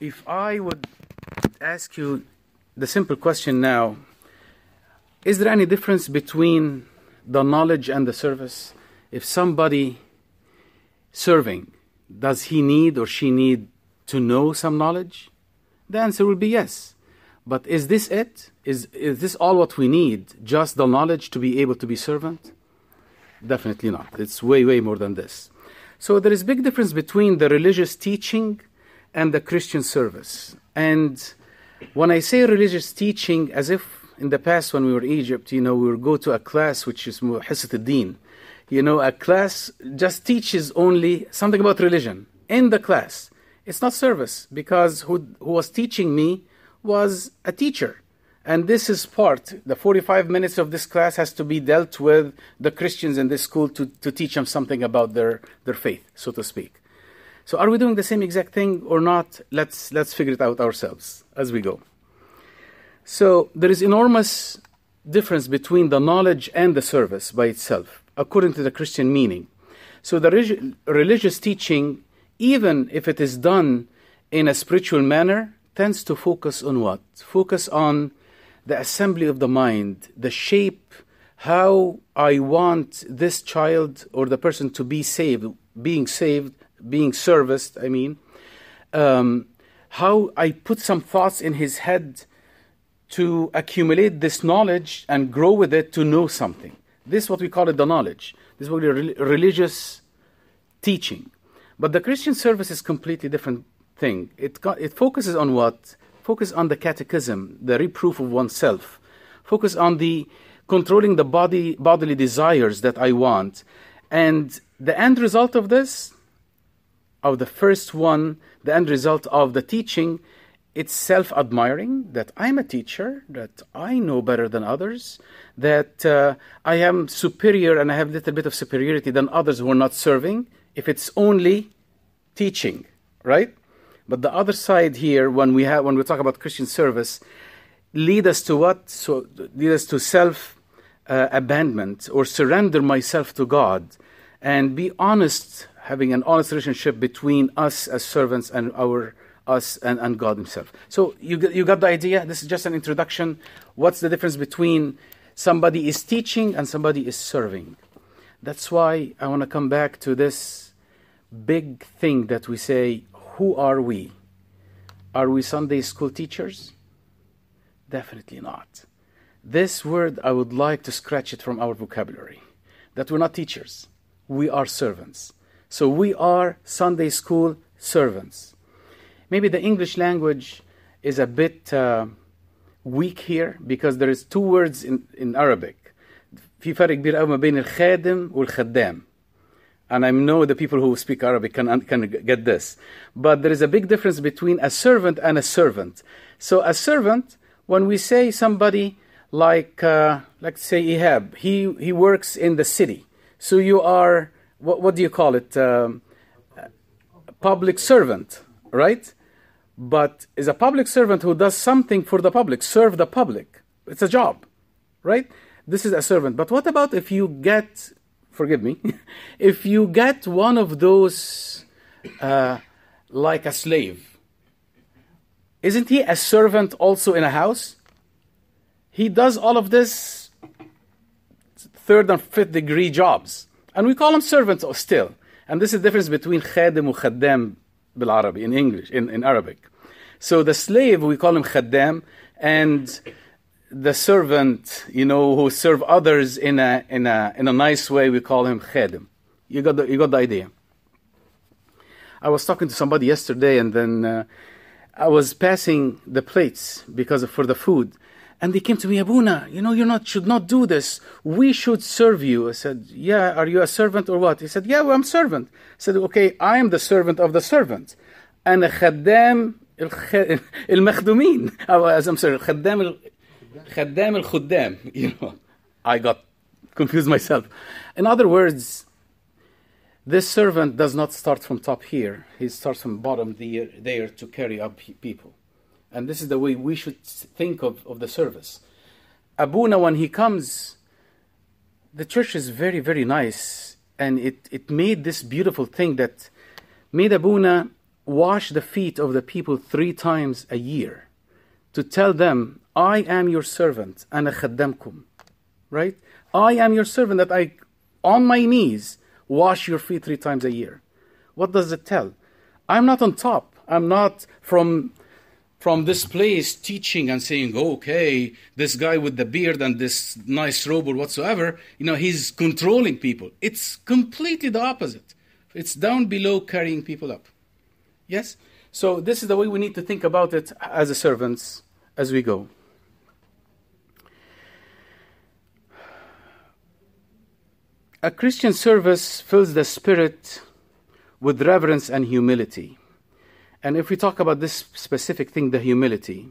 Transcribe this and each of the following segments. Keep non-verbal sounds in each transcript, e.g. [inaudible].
if I would ask you the simple question now is there any difference between the knowledge and the service? If somebody serving, does he need or she need to know some knowledge? The answer will be yes. But is this it? Is, is this all what we need? Just the knowledge to be able to be servant? Definitely not. It's way, way more than this. So there is big difference between the religious teaching and the Christian service. And when I say religious teaching, as if in the past when we were in Egypt, you know, we would go to a class which is Hissat din You know, a class just teaches only something about religion in the class. It's not service because who, who was teaching me was a teacher. And this is part, the 45 minutes of this class has to be dealt with the Christians in this school to, to teach them something about their, their faith, so to speak. So are we doing the same exact thing or not? Let's, let's figure it out ourselves as we go. So there is enormous difference between the knowledge and the service by itself, according to the Christian meaning. So the relig- religious teaching, even if it is done in a spiritual manner, tends to focus on what? Focus on the assembly of the mind, the shape, how I want this child or the person to be saved, being saved, being serviced, I mean, um, how I put some thoughts in his head to accumulate this knowledge and grow with it to know something. This is what we call it the knowledge. This is what we re- religious teaching. But the Christian service is completely different thing. It, it focuses on what? Focus on the catechism, the reproof of oneself. Focus on the controlling the body bodily desires that I want. And the end result of this, of the first one, the end result of the teaching it's self admiring that I'm a teacher, that I know better than others, that uh, I am superior and I have a little bit of superiority than others who are not serving, if it's only teaching, right? But the other side here, when we, have, when we talk about Christian service, lead us to what? So, lead us to self uh, abandonment or surrender myself to God and be honest, having an honest relationship between us as servants and our us and, and God Himself. So you, you got the idea? This is just an introduction. What's the difference between somebody is teaching and somebody is serving? That's why I want to come back to this big thing that we say who are we? Are we Sunday school teachers? Definitely not. This word, I would like to scratch it from our vocabulary that we're not teachers, we are servants. So we are Sunday school servants maybe the English language is a bit uh, weak here because there is two words in, in Arabic. في فرق كبير قوي ما بين الخادم والخدام. And I know the people who speak Arabic can, can get this. But there is a big difference between a servant and a servant. So a servant, when we say somebody like, uh, like say Ihab, he, he works in the city. So you are, what, what do you call it? Um, public servant, right? but is a public servant who does something for the public, serve the public. It's a job, right? This is a servant. But what about if you get, forgive me, [laughs] if you get one of those uh, like a slave? Isn't he a servant also in a house? He does all of this third and fifth degree jobs. And we call him servants still. And this is the difference between khadim and khaddam بالعربي in English in, in Arabic. So the slave we call him khaddam and the servant, you know, who serve others in a in a in a nice way, we call him khadim. You got the you got the idea. I was talking to somebody yesterday, and then uh, I was passing the plates because of, for the food, and they came to me, Abuna, you know, you not should not do this. We should serve you. I said, Yeah, are you a servant or what? He said, Yeah, well, I'm servant. I said, Okay, I am the servant of the servant. And a khaddam al [laughs] makhdumin. I'm sorry, khaddam al khuddam. [laughs] You know, I got confused myself. In other words, this servant does not start from top here. He starts from bottom there, there to carry up people and this is the way we should think of, of the service. Abuna, when he comes, the church is very, very nice. And it, it made this beautiful thing that made Abuna wash the feet of the people three times a year to tell them, I am your servant, and khaddamkum. Right? I am your servant that I, on my knees, wash your feet three times a year. What does it tell? I'm not on top. I'm not from from this place teaching and saying, okay, this guy with the beard and this nice robe or whatsoever, you know, he's controlling people. It's completely the opposite. It's down below carrying people up. Yes? So this is the way we need to think about it as a servants as we go. A Christian service fills the spirit with reverence and humility. And if we talk about this specific thing, the humility,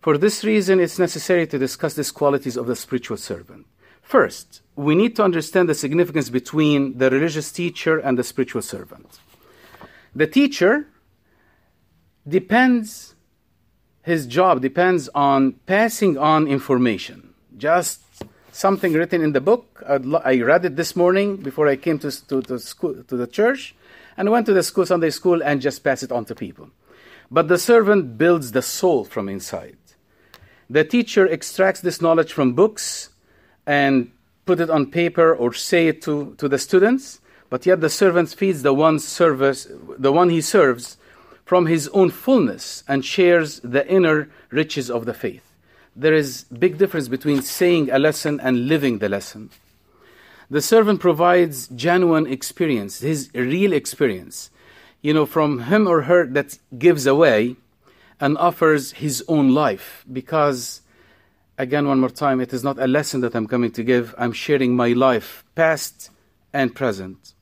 for this reason, it's necessary to discuss these qualities of the spiritual servant. First, we need to understand the significance between the religious teacher and the spiritual servant. The teacher depends, his job depends on passing on information. Just something written in the book. I read it this morning before I came to, to, to, school, to the church and went to the school, Sunday school, and just pass it on to people. But the servant builds the soul from inside. The teacher extracts this knowledge from books and put it on paper or say it to, to the students, but yet the servant feeds the one service, the one he serves from his own fullness and shares the inner riches of the faith. There is big difference between saying a lesson and living the lesson. The servant provides genuine experience, his real experience, you know, from him or her that gives away and offers his own life. Because, again, one more time, it is not a lesson that I'm coming to give, I'm sharing my life, past and present.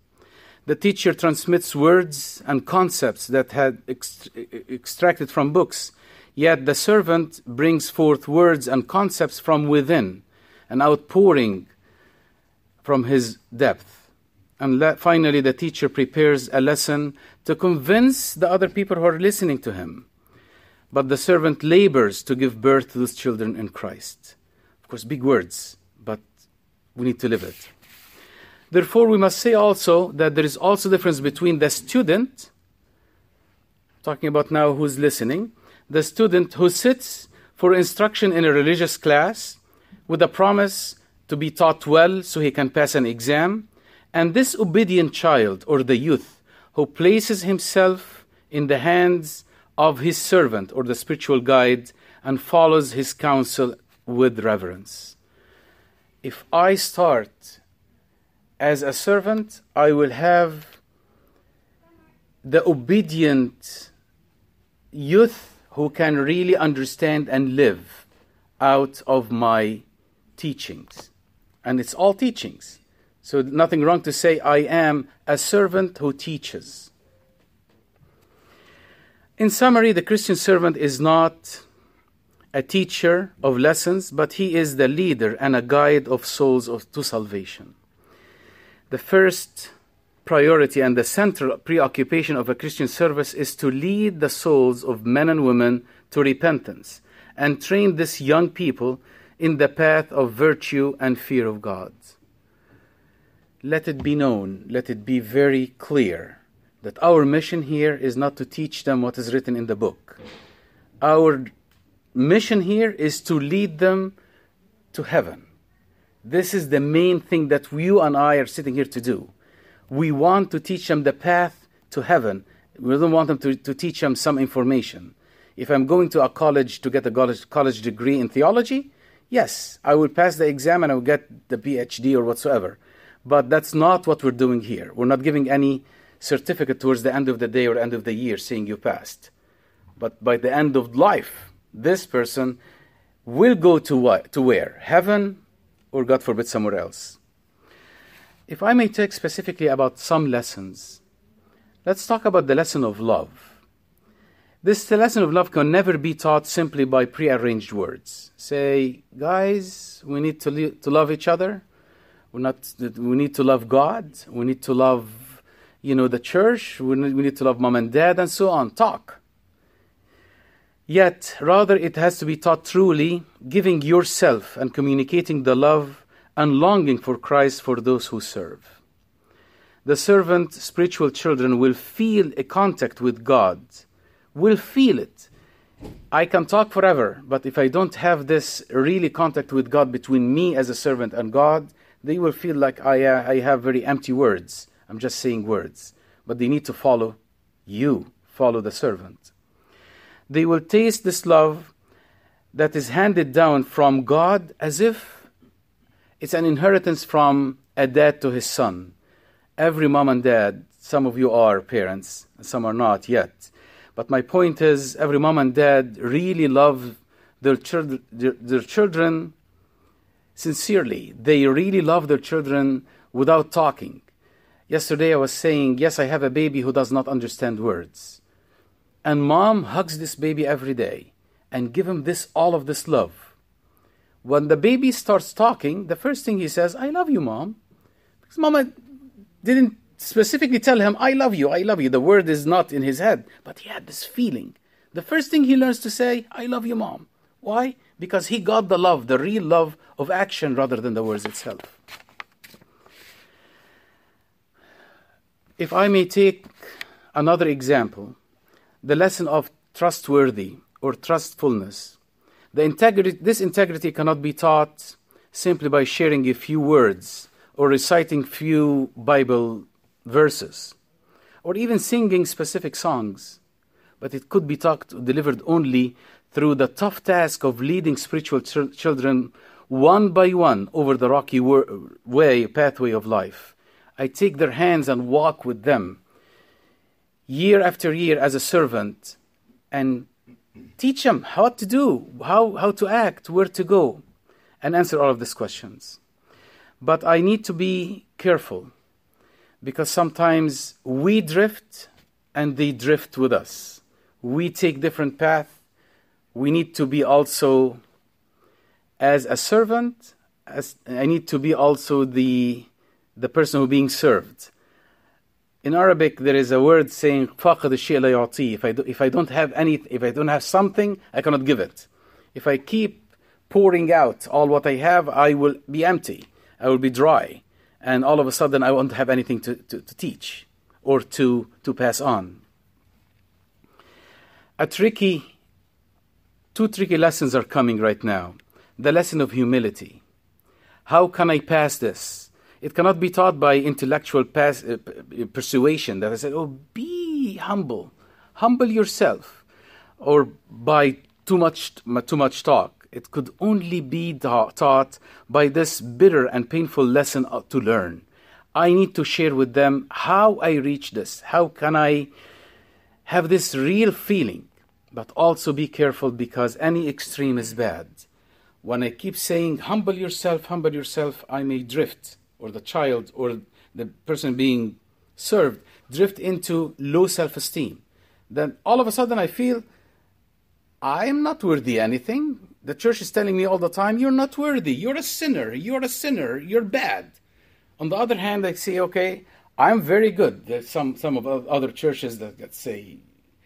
The teacher transmits words and concepts that had ext- extracted from books, yet the servant brings forth words and concepts from within, an outpouring from his depth. And finally, the teacher prepares a lesson to convince the other people who are listening to him. But the servant labors to give birth to those children in Christ. Of course, big words, but we need to live it. Therefore, we must say also that there is also a difference between the student, talking about now who's listening, the student who sits for instruction in a religious class with a promise to be taught well so he can pass an exam, and this obedient child or the youth who places himself in the hands of his servant or the spiritual guide and follows his counsel with reverence. If I start as a servant, I will have the obedient youth who can really understand and live out of my teachings and it's all teachings. So, nothing wrong to say, I am a servant who teaches. In summary, the Christian servant is not a teacher of lessons, but he is the leader and a guide of souls of, to salvation. The first priority and the central preoccupation of a Christian service is to lead the souls of men and women to repentance and train these young people in the path of virtue and fear of God. Let it be known, let it be very clear that our mission here is not to teach them what is written in the book. Our mission here is to lead them to heaven. This is the main thing that you and I are sitting here to do. We want to teach them the path to heaven. We don't want them to, to teach them some information. If I'm going to a college to get a college, college degree in theology, Yes, I will pass the exam and I will get the PhD or whatsoever. But that's not what we're doing here. We're not giving any certificate towards the end of the day or end of the year saying you passed. But by the end of life, this person will go to what? To where? Heaven or God forbid somewhere else. If I may talk specifically about some lessons, let's talk about the lesson of love. This lesson of love can never be taught simply by prearranged words. Say, guys, we need to, li- to love each other. We're not, we need to love God. We need to love, you know, the church. We need, we need to love mom and dad and so on. Talk. Yet, rather, it has to be taught truly, giving yourself and communicating the love and longing for Christ for those who serve. the servant, spiritual children, will feel a contact with God, will feel it. I can talk forever, but if I don't have this really contact with God between me as a servant and God, they will feel like I, uh, I have very empty words. I'm just saying words. But they need to follow you, follow the servant. They will taste this love that is handed down from God as if it's an inheritance from a dad to his son. Every mom and dad, some of you are parents, some are not yet. But my point is, every mom and dad really love their, children, their, their children sincerely. They really love their children without talking. Yesterday I was saying, Yes, I have a baby who does not understand words. And mom hugs this baby every day and give him this all of this love. When the baby starts talking, the first thing he says, I love you, mom. Because mama didn't specifically tell him, I love you, I love you. The word is not in his head, but he had this feeling. The first thing he learns to say, I love you, mom. Why? Because he got the love, the real love of action rather than the words itself. If I may take another example, the lesson of trustworthy or trustfulness. The integrity, this integrity cannot be taught simply by sharing a few words or reciting few Bible verses or even singing specific songs, but it could be taught, delivered only through the tough task of leading spiritual ch- children one by one over the rocky way, pathway of life. I take their hands and walk with them year after year as a servant and teach them how to do, how, how to act, where to go, and answer all of these questions. But I need to be careful because sometimes we drift and they drift with us. We take different paths. We need to be also as a servant, as I need to be also the the person who being served. In Arabic, there is a word saying فَقَدْ الشيء لا يعطيه. If I, do, if I don't have any, if I don't have something, I cannot give it. If I keep pouring out all what I have, I will be empty. I will be dry. And all of a sudden, I won't have anything to, to, to teach or to, to pass on. A tricky, two tricky lessons are coming right now. The lesson of humility. How can I pass this? It cannot be taught by intellectual pass, uh, persuasion that I said, oh, be humble, humble yourself, or by too much, too much talk. It could only be taught by this bitter and painful lesson uh, to learn. I need to share with them how I reach this. How can I have this real feeling? But also be careful because any extreme is bad. When I keep saying, humble yourself, humble yourself, I may drift or the child or the person being served drift into low self esteem, then all of a sudden I feel I am not worthy anything. The church is telling me all the time, you're not worthy, you're a sinner, you're a sinner, you're bad. On the other hand, I say, okay, I'm very good. There's some, some of other churches that, that say,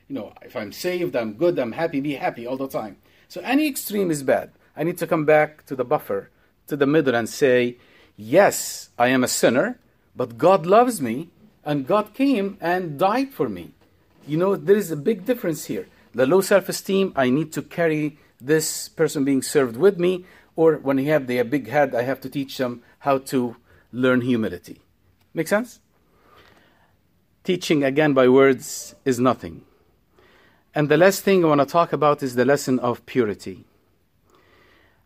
you know, if I'm saved, I'm good, I'm happy, be happy all the time. So any extreme is bad. I need to come back to the buffer, to the middle, and say, yes, I am a sinner, but God loves me, and God came and died for me. You know, there is a big difference here. The low self esteem, I need to carry this person being served with me, or when they have the big head, I have to teach them how to learn humility. Make sense? Teaching again by words is nothing. And the last thing I want to talk about is the lesson of purity.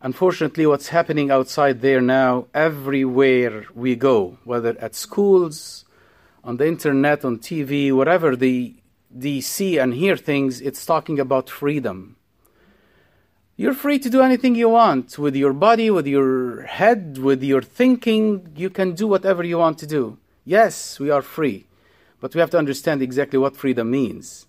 Unfortunately, what's happening outside there now, everywhere we go, whether at schools, on the internet, on TV, wherever they, they see and hear things, it's talking about freedom. You're free to do anything you want with your body, with your head, with your thinking. You can do whatever you want to do. Yes, we are free, but we have to understand exactly what freedom means.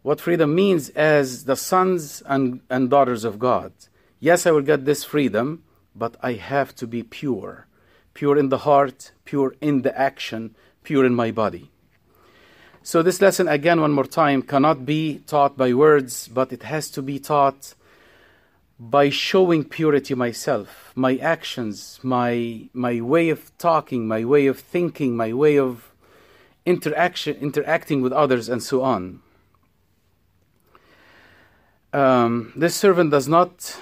What freedom means as the sons and, and daughters of God. Yes, I will get this freedom, but I have to be pure. Pure in the heart, pure in the action, pure in my body. So, this lesson, again, one more time, cannot be taught by words, but it has to be taught by showing purity myself, my actions, my, my way of talking, my way of thinking, my way of interaction, interacting with others, and so on. Um, this servant does not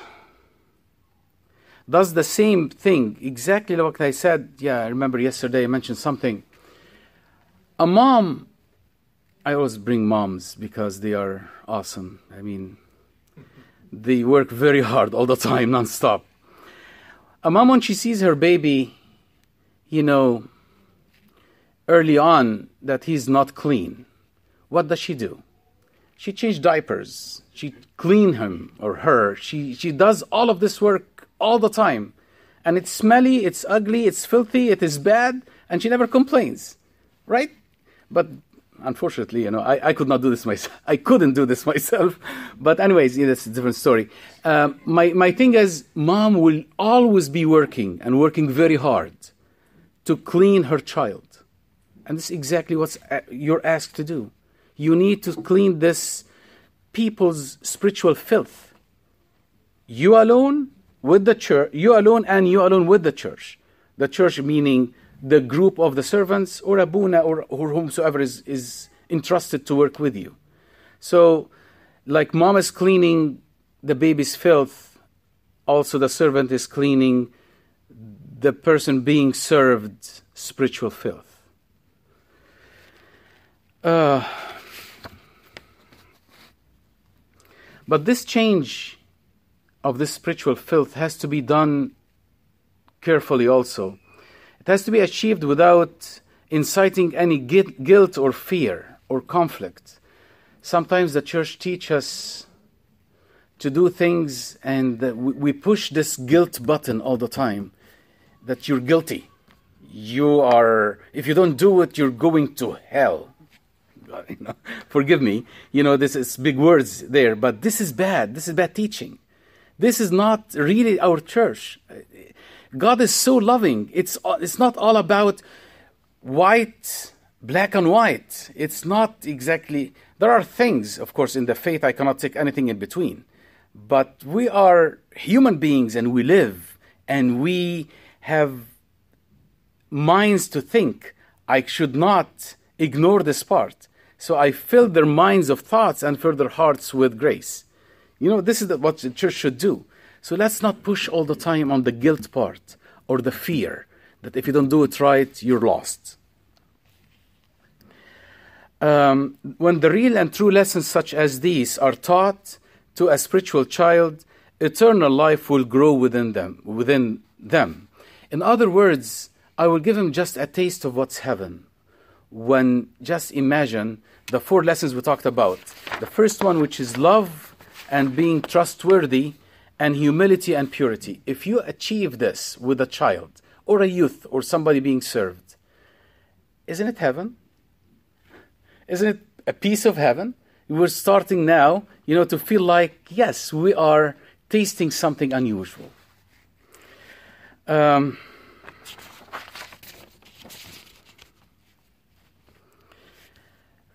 does the same thing exactly like I said. Yeah, I remember yesterday I mentioned something. A mom, I always bring moms because they are awesome. I mean, they work very hard all the time, [laughs] nonstop. A mom, when she sees her baby, you know, early on that he's not clean, what does she do? She changes diapers. She clean him or her. She she does all of this work all the time, and it's smelly, it's ugly, it's filthy, it is bad, and she never complains, right? But unfortunately, you know, I, I could not do this [laughs] myself. I couldn't do this myself. But anyways, yeah, that's a different story. Um, my my thing is, mom will always be working and working very hard to clean her child, and this is exactly what uh, you're asked to do. You need to clean this people's spiritual filth. You alone with the church, you alone and you alone with the church. The church meaning the group of the servants or Abuna or, or whomsoever is, is entrusted to work with you. So, like mom is cleaning the baby's filth, also the servant is cleaning the person being served spiritual filth. Uh, but this change of this spiritual filth has to be done carefully also it has to be achieved without inciting any guilt or fear or conflict. Sometimes the church teaches us to do things and we push this guilt button all the time that you're guilty. You are, if you don't do it, you're going to hell. [laughs] Forgive me, you know, this is big words there, but this is bad. This is bad teaching. This is not really our church. God is so loving. It's, it's not all about white, black and white. It's not exactly. There are things, of course, in the faith, I cannot take anything in between. But we are human beings and we live and we have minds to think. I should not ignore this part. So I fill their minds of thoughts and fill their hearts with grace. You know, this is what the church should do. So let's not push all the time on the guilt part or the fear that if you don't do it right, you're lost. Um, when the real and true lessons such as these are taught to a spiritual child, eternal life will grow within them. Within them. In other words, I will give him just a taste of what's heaven. When just imagine the four lessons we talked about. The first one, which is love and being trustworthy and humility and purity. If you achieve this with a child or a youth or somebody being served, isn't it heaven? Isn't it a piece of heaven? We're starting now, you know, to feel like, yes, we are tasting something unusual. Um,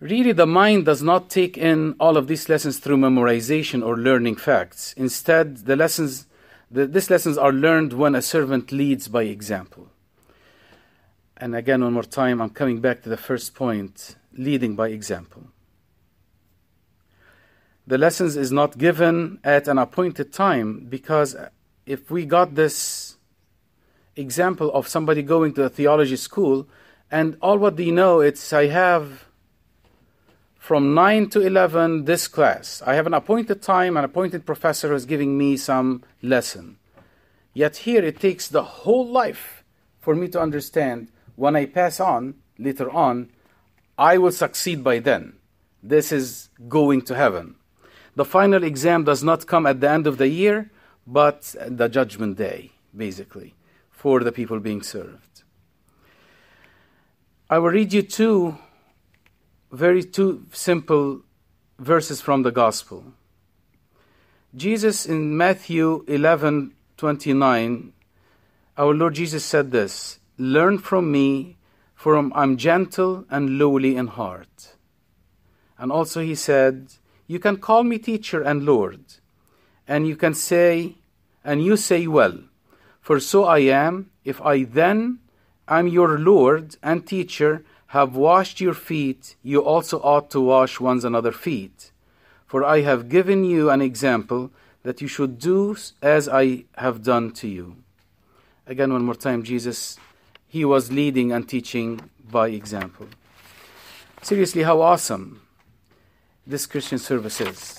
Really, the mind does not take in all of these lessons through memorization or learning facts. Instead, the lessons, the, these lessons are learned when a servant leads by example. And again, one more time, I'm coming back to the first point leading by example. The lessons is not given at an appointed time because if we got this example of somebody going to a theology school and all what they know it's I have from 9 to 11 this class. I have an appointed time, an appointed professor who's giving me some lesson. Yet here it takes the whole life for me to understand when I pass on later on, I will succeed by then. This is going to heaven. The final exam does not come at the end of the year, but the judgment day, basically, for the people being served. I will read you two very two simple verses from the gospel. Jesus in Matthew 11:29 our Lord Jesus said this, "Learn from me, for I'm gentle and lowly in heart." And also he said, "You can call me teacher and Lord, and you can say and you say well, for so I am, if I then am your Lord and teacher have washed your feet, you also ought to wash one's another's feet. For I have given you an example that you should do as I have done to you. Again, one more time, Jesus, he was leading and teaching by example. Seriously, how awesome this Christian service is.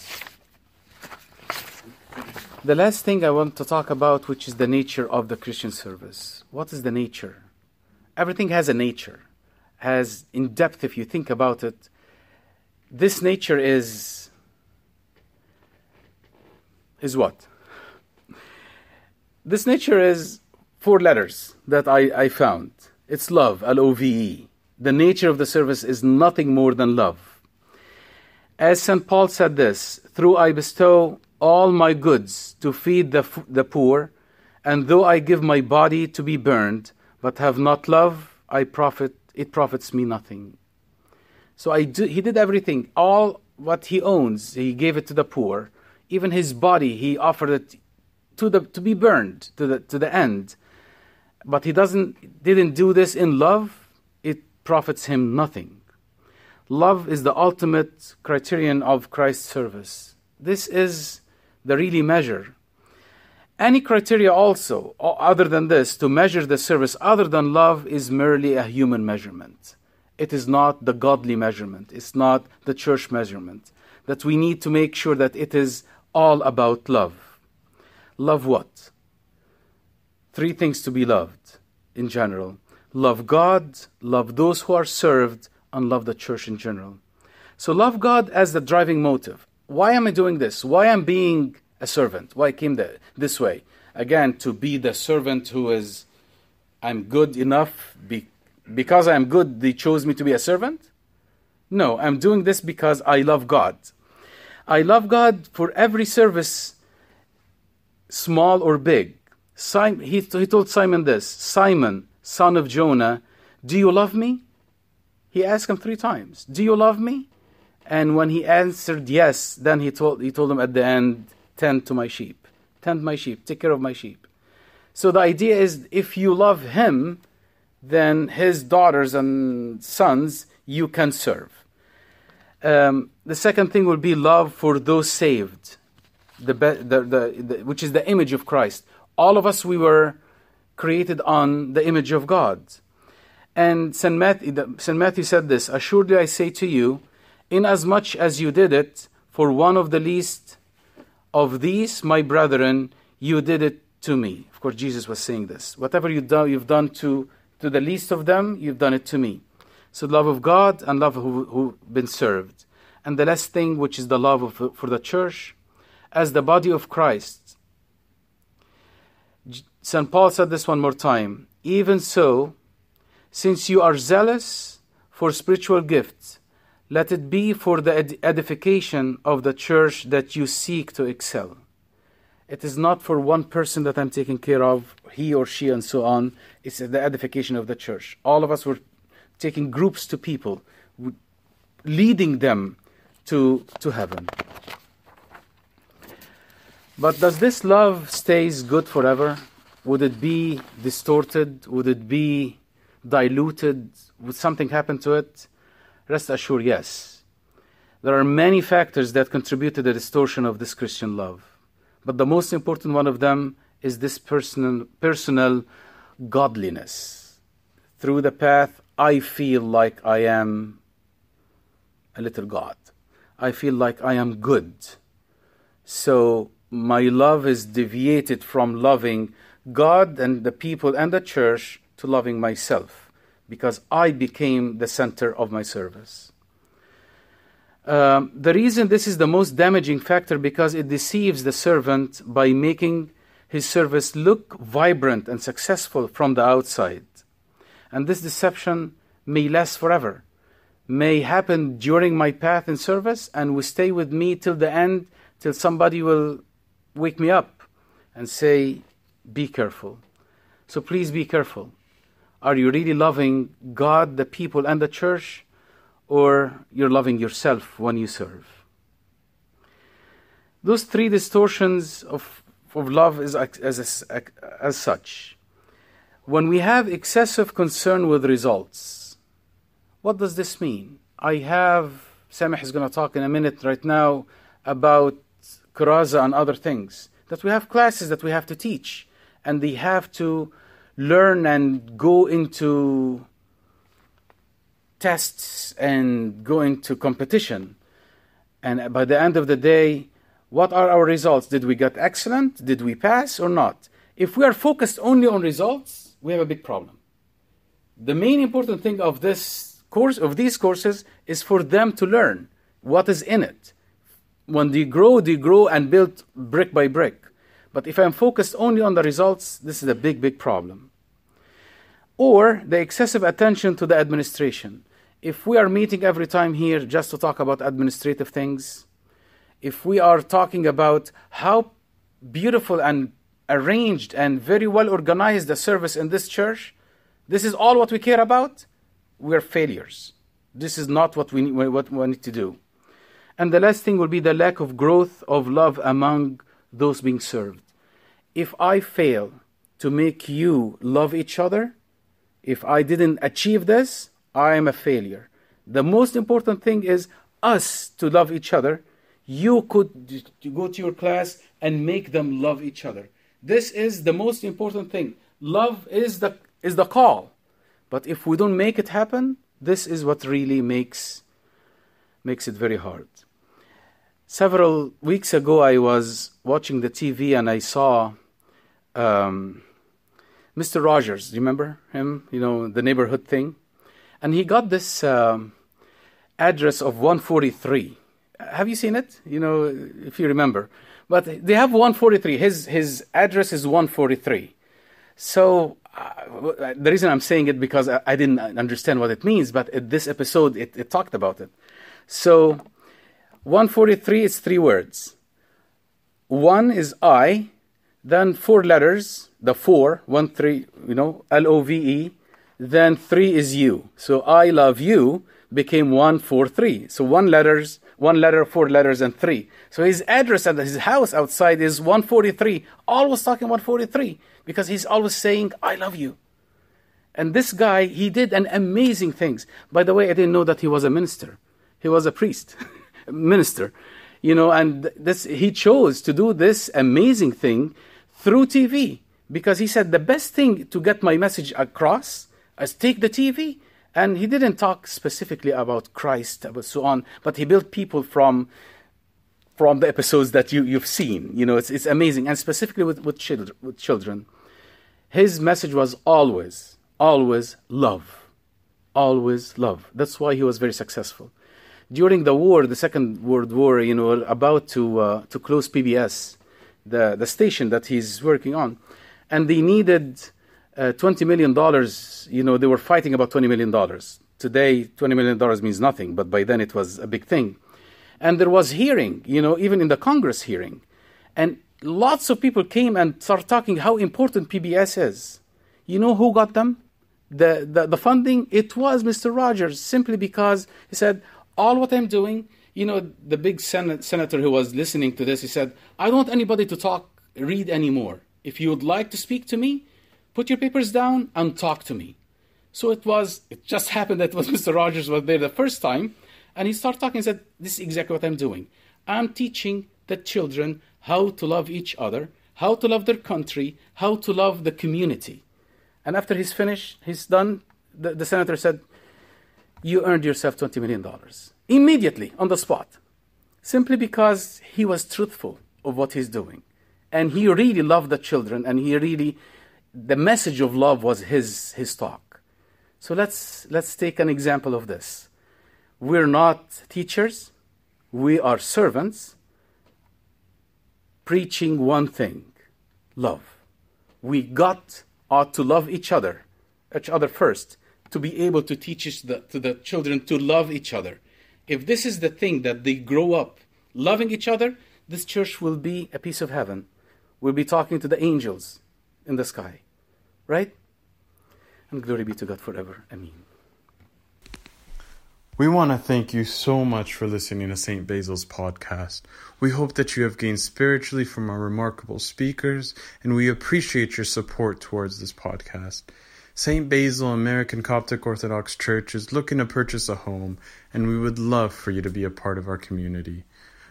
The last thing I want to talk about, which is the nature of the Christian service. What is the nature? Everything has a nature, has in depth, if you think about it. This nature is is what? This nature is four letters that I, I found. It's love, L O V E. The nature of the service is nothing more than love. As St. Paul said this, through I bestow all my goods to feed the, the poor, and though I give my body to be burned, but have not love, I profit, it profits me nothing. So I do, he did everything. All what he owns, he gave it to the poor. Even his body, he offered it to, the, to be burned to the, to the end. But he doesn't, didn't do this in love. It profits him nothing. Love is the ultimate criterion of Christ's service. This is the really measure. Any criteria also, other than this, to measure the service other than love is merely a human measurement. It is not the godly measurement. It's not the church measurement. That we need to make sure that it is all about love. Love what? Three things to be loved in general love God, love those who are served, and love the church in general. So love God as the driving motive. Why am I doing this? Why am I being a servant? Why came the, this way? Again, to be the servant who is, I'm good enough. Be, because I'm good, they chose me to be a servant? No, I'm doing this because I love God. I love God for every service, small or big. Simon, he, he told Simon this Simon, son of Jonah, do you love me? He asked him three times, Do you love me? And when he answered yes, then he told, he told him at the end, Tend to my sheep. Tend my sheep. Take care of my sheep. So the idea is if you love him, then his daughters and sons you can serve. Um, the second thing will be love for those saved, the, the, the, the, which is the image of Christ. All of us, we were created on the image of God. And St. Matthew, St. Matthew said this Assuredly I say to you, inasmuch as you did it for one of the least of these, my brethren, you did it to me. Of course, Jesus was saying this. Whatever you do, you've done to, to the least of them, you've done it to me. So, love of God and love who, who've been served. And the last thing, which is the love of, for the church, as the body of Christ. St. Paul said this one more time. Even so, since you are zealous for spiritual gifts, let it be for the edification of the church that you seek to excel. It is not for one person that I'm taking care of, he or she, and so on. It's the edification of the church. All of us were taking groups to people, leading them to, to heaven. But does this love stays good forever? Would it be distorted? Would it be diluted? Would something happen to it? Rest assured, yes. There are many factors that contribute to the distortion of this Christian love. But the most important one of them is this personal, personal godliness. Through the path, I feel like I am a little God. I feel like I am good. So my love is deviated from loving God and the people and the church to loving myself because I became the center of my service. Um, the reason this is the most damaging factor because it deceives the servant by making his service look vibrant and successful from the outside. And this deception may last forever, may happen during my path in service, and will stay with me till the end, till somebody will wake me up and say, Be careful. So please be careful. Are you really loving God, the people, and the church, or you're loving yourself when you serve? Those three distortions of, of love is as, as, as such. When we have excessive concern with results, What does this mean? I have, Samih is going to talk in a minute right now about Kuraza and other things. That we have classes that we have to teach, and they have to learn and go into tests and go into competition. And by the end of the day, what are our results? Did we get excellent? Did we pass or not? If we are focused only on results, we have a big problem. The main important thing of this course of these courses is for them to learn what is in it. When they grow, they grow and build brick by brick. But if I'm focused only on the results, this is a big, big problem. Or the excessive attention to the administration. If we are meeting every time here just to talk about administrative things, if we are talking about how beautiful and arranged and very well organized the service in this church, this is all what we care about, we are failures. This is not what we, need, what we need to do. And the last thing will be the lack of growth of love among those being served. If I fail to make you love each other, if I didn't achieve this, I am a failure. The most important thing is us to love each other. You could go to your class and make them love each other. This is the most important thing. Love is the is the call. But if we don't make it happen, this is what really makes makes it very hard. Several weeks ago, I was watching the TV and I saw um, Mr. Rogers. Remember him? You know the neighborhood thing, and he got this um, address of 143. Have you seen it? You know, if you remember. But they have 143. His his address is 143. So uh, the reason I'm saying it because I, I, didn't understand what it means, but in this episode it, it talked about it. So 143 is three words. One is I, then four letters, the four, one, three, you know, L O V E, then three is you. So I love you became one, four, three. So one letters, one letter, four letters, and three. So his address at his house outside is 143. Always talking 143 because he's always saying, I love you. And this guy, he did an amazing things. By the way, I didn't know that he was a minister. He was a priest, [laughs] minister. You know, and this he chose to do this amazing thing through TV because he said the best thing to get my message across is take the TV and he didn't talk specifically about Christ, about so on, but he built people from from the episodes that you, you've seen. You know, it's, it's amazing. And specifically with, with, children, with children, his message was always, always love. Always love. That's why he was very successful. During the war, the Second World War, you know, about to, uh, to close PBS, the, the station that he's working on, and they needed uh, $20 million, you know, they were fighting about $20 million. Today, $20 million means nothing, but by then it was a big thing. And there was hearing, you know, even in the Congress hearing. And lots of people came and started talking how important PBS is. You know who got them? The, the, the funding? It was Mr. Rogers, simply because he said, all what I'm doing, you know, the big sen- senator who was listening to this, he said, I don't want anybody to talk, read anymore. If you would like to speak to me, put your papers down and talk to me. So it was, it just happened that was [laughs] Mr. Rogers was there the first time, and he started talking and said, This is exactly what I'm doing. I'm teaching the children how to love each other, how to love their country, how to love the community. And after he's finished, he's done, the, the senator said, You earned yourself $20 million. Immediately, on the spot. Simply because he was truthful of what he's doing. And he really loved the children, and he really the message of love was his, his talk. So let's, let's take an example of this. We're not teachers, we are servants preaching one thing love. We got ought to love each other, each other first, to be able to teach the, to the children to love each other. If this is the thing that they grow up loving each other, this church will be a piece of heaven. We'll be talking to the angels in the sky. Right? And glory be to God forever. Amen. We want to thank you so much for listening to St. Basil's podcast. We hope that you have gained spiritually from our remarkable speakers, and we appreciate your support towards this podcast. St. Basil American Coptic Orthodox Church is looking to purchase a home, and we would love for you to be a part of our community.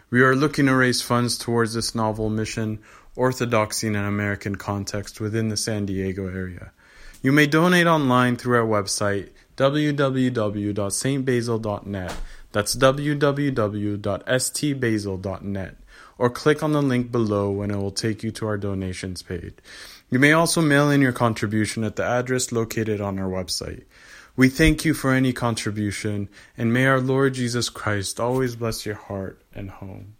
We are looking to raise funds towards this novel mission, Orthodoxy in an American Context, within the San Diego area. You may donate online through our website, www.stbasil.net. That's www.stbasil.net. Or click on the link below and it will take you to our donations page. You may also mail in your contribution at the address located on our website. We thank you for any contribution, and may our Lord Jesus Christ always bless your heart and home.